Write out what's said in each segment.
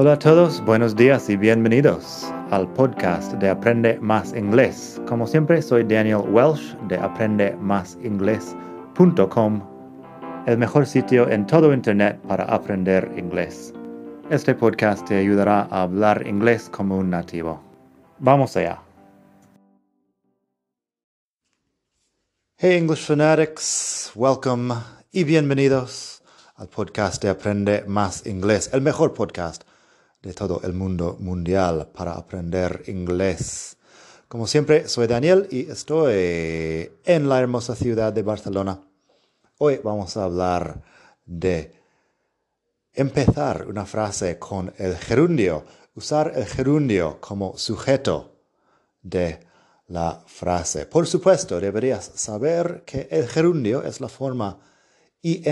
Hola a todos, buenos días y bienvenidos al podcast de Aprende Más Inglés. Como siempre, soy Daniel Welsh de aprendemásinglés.com, el mejor sitio en todo Internet para aprender inglés. Este podcast te ayudará a hablar inglés como un nativo. Vamos allá. Hey English fanatics, welcome y bienvenidos al podcast de Aprende Más Inglés, el mejor podcast de todo el mundo mundial para aprender inglés. Como siempre, soy Daniel y estoy en la hermosa ciudad de Barcelona. Hoy vamos a hablar de empezar una frase con el gerundio, usar el gerundio como sujeto de la frase. Por supuesto, deberías saber que el gerundio es la forma ing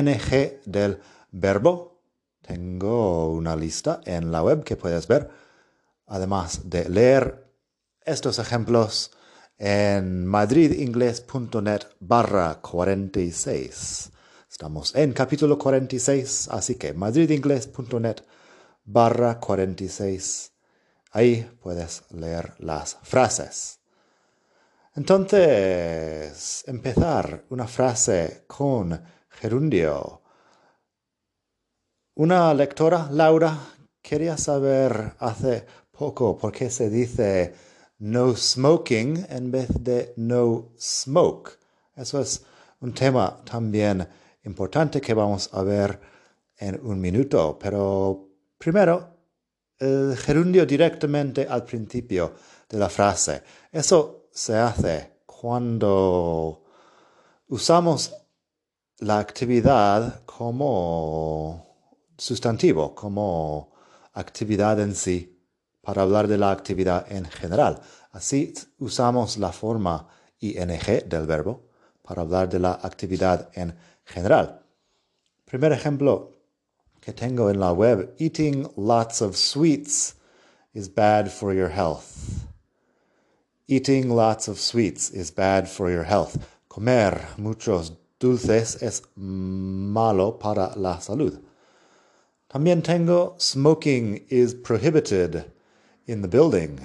del verbo tengo una lista en la web que puedes ver, además de leer estos ejemplos en madridingles.net barra 46. Estamos en capítulo 46, así que madridingles.net barra 46. Ahí puedes leer las frases. Entonces, empezar una frase con gerundio una lectora, Laura, quería saber hace poco por qué se dice no smoking en vez de no smoke. Eso es un tema también importante que vamos a ver en un minuto, pero primero el gerundio directamente al principio de la frase. Eso se hace cuando usamos la actividad como sustantivo como actividad en sí para hablar de la actividad en general. Así usamos la forma ing del verbo para hablar de la actividad en general. Primer ejemplo que tengo en la web, eating lots of sweets is bad for your health. Eating lots of sweets is bad for your health. Comer muchos dulces es malo para la salud. También tengo smoking is prohibited in the building.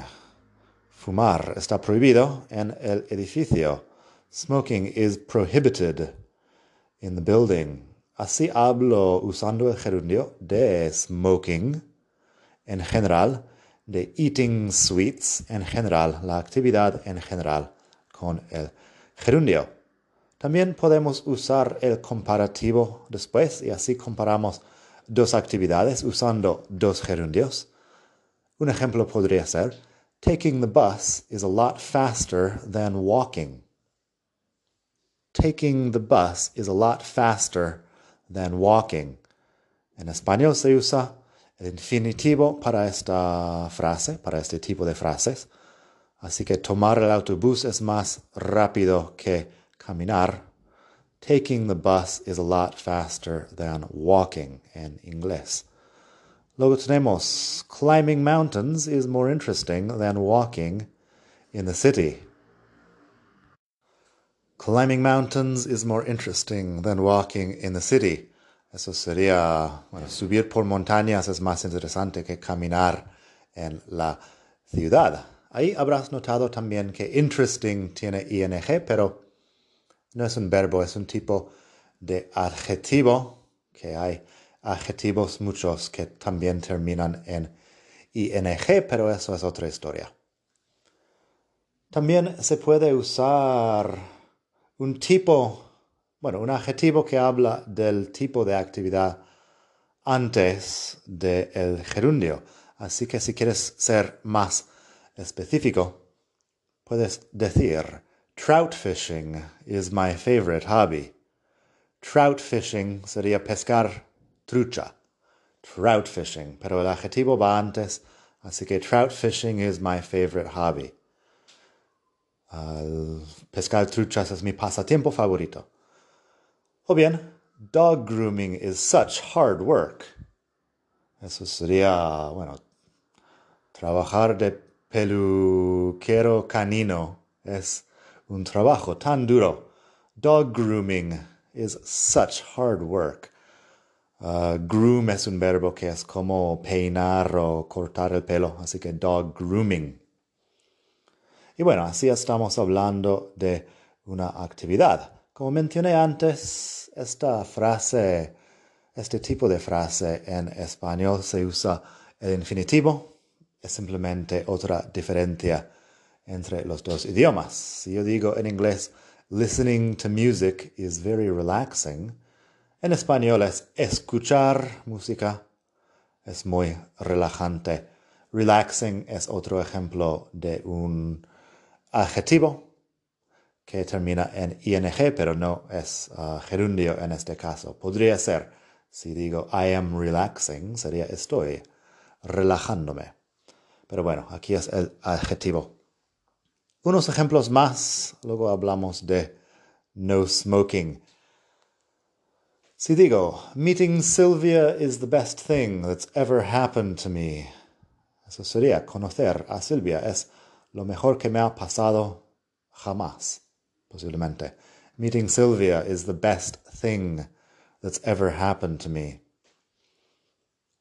Fumar está prohibido en el edificio. Smoking is prohibited in the building. Así hablo usando el gerundio de smoking en general, de eating sweets en general, la actividad en general con el gerundio. También podemos usar el comparativo después y así comparamos dos actividades usando dos gerundios. Un ejemplo podría ser, taking the bus is a lot faster than walking. Taking the bus is a lot faster than walking. En español se usa el infinitivo para esta frase, para este tipo de frases. Así que tomar el autobús es más rápido que caminar taking the bus is a lot faster than walking in inglés. Luego tenemos climbing mountains is more interesting than walking in the city. Climbing mountains is more interesting than walking in the city. Eso sería, bueno, subir por montañas es más interesante que caminar en la ciudad. Ahí habrás notado también que interesting tiene ing, pero no es un verbo, es un tipo de adjetivo, que hay adjetivos muchos que también terminan en ing, pero eso es otra historia. También se puede usar un tipo, bueno, un adjetivo que habla del tipo de actividad antes del gerundio. Así que si quieres ser más específico, puedes decir Trout fishing is my favorite hobby. Trout fishing sería pescar trucha. Trout fishing, pero el adjetivo va antes, así que trout fishing is my favorite hobby. Uh, pescar truchas es mi pasatiempo favorito. O bien, dog grooming is such hard work. Eso sería, bueno, trabajar de peluquero canino es un trabajo tan duro. Dog grooming is such hard work. Uh, groom es un verbo que es como peinar o cortar el pelo, así que dog grooming. Y bueno, así estamos hablando de una actividad. Como mencioné antes, esta frase, este tipo de frase en español se usa el infinitivo. Es simplemente otra diferencia entre los dos idiomas. Si yo digo en inglés, listening to music is very relaxing, en español es escuchar música, es muy relajante. Relaxing es otro ejemplo de un adjetivo que termina en ing, pero no es uh, gerundio en este caso. Podría ser, si digo I am relaxing, sería estoy relajándome. Pero bueno, aquí es el adjetivo. Unos ejemplos más, luego hablamos de no smoking. Si digo, meeting Sylvia is the best thing that's ever happened to me. Eso sería conocer a Silvia es lo mejor que me ha pasado jamás, posiblemente. Meeting Sylvia is the best thing that's ever happened to me.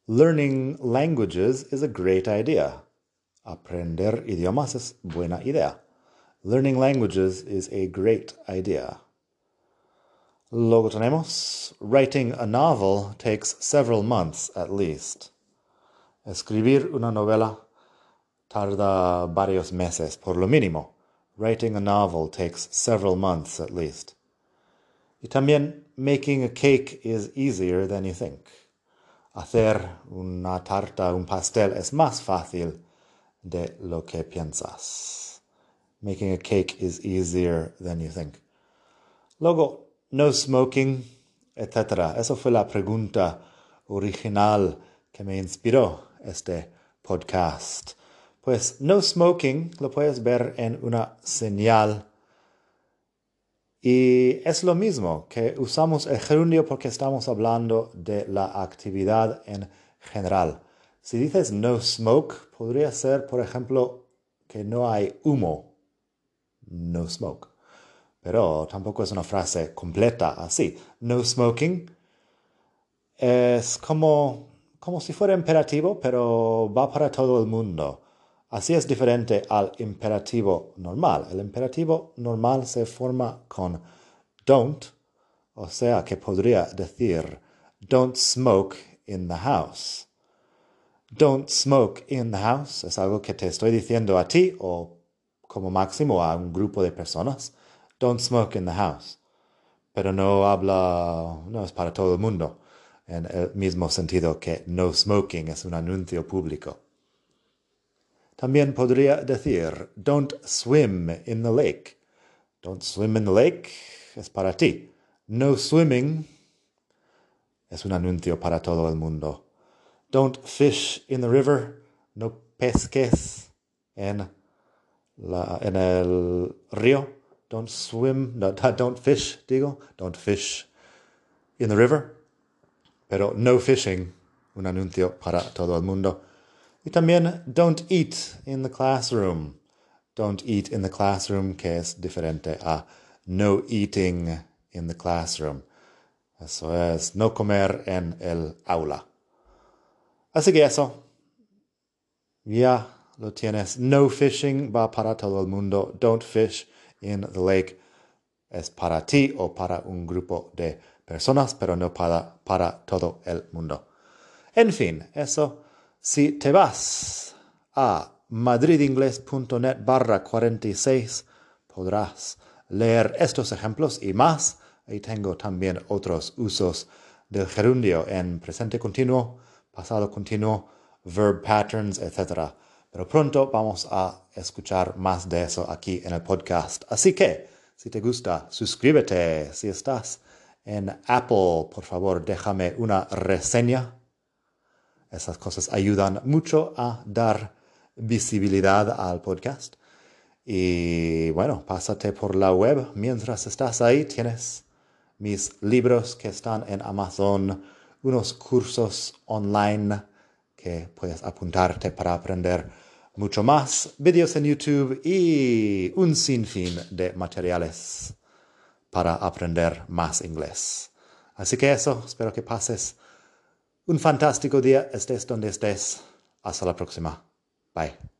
Learning languages is a great idea. Aprender idiomas es buena idea. Learning languages is a great idea. Luego tenemos, writing a novel takes several months at least. Escribir una novela tarda varios meses, por lo mínimo. Writing a novel takes several months at least. Y también, making a cake is easier than you think. Hacer una tarta, un pastel es más fácil de lo que piensas. Making a cake is easier than you think. Luego, no smoking, etc. Eso fue la pregunta original que me inspiró este podcast. Pues no smoking lo puedes ver en una señal y es lo mismo que usamos el gerundio porque estamos hablando de la actividad en general. Si dices no smoke, podría ser, por ejemplo, que no hay humo. No smoke pero tampoco es una frase completa así. No smoking es como, como si fuera imperativo, pero va para todo el mundo. Así es diferente al imperativo normal. El imperativo normal se forma con don't, o sea que podría decir don't smoke in the house. Don't smoke in the house es algo que te estoy diciendo a ti o como máximo a un grupo de personas don't smoke in the house. Pero no habla, no es para todo el mundo, en el mismo sentido que no smoking es un anuncio público. También podría decir, don't swim in the lake. Don't swim in the lake es para ti. No swimming es un anuncio para todo el mundo. Don't fish in the river. No pesques en, la, en el río. Don't swim, no, don't fish, digo, don't fish in the river. Pero no fishing, un anuncio para todo el mundo. Y también don't eat in the classroom. Don't eat in the classroom, que es diferente a no eating in the classroom. Eso es no comer en el aula. Así que eso. Ya lo tienes. No fishing va para todo el mundo. Don't fish in the lake es para ti o para un grupo de personas, pero no para, para todo el mundo. En fin, eso, si te vas a madridingles.net barra 46, podrás leer estos ejemplos y más. Ahí tengo también otros usos del gerundio en presente continuo, pasado continuo, verb patterns, etc. Pero pronto vamos a escuchar más de eso aquí en el podcast. Así que, si te gusta, suscríbete. Si estás en Apple, por favor, déjame una reseña. Esas cosas ayudan mucho a dar visibilidad al podcast. Y bueno, pásate por la web. Mientras estás ahí, tienes mis libros que están en Amazon, unos cursos online que puedes apuntarte para aprender mucho más, vídeos en YouTube y un sinfín de materiales para aprender más inglés. Así que eso, espero que pases un fantástico día, estés donde estés. Hasta la próxima. Bye.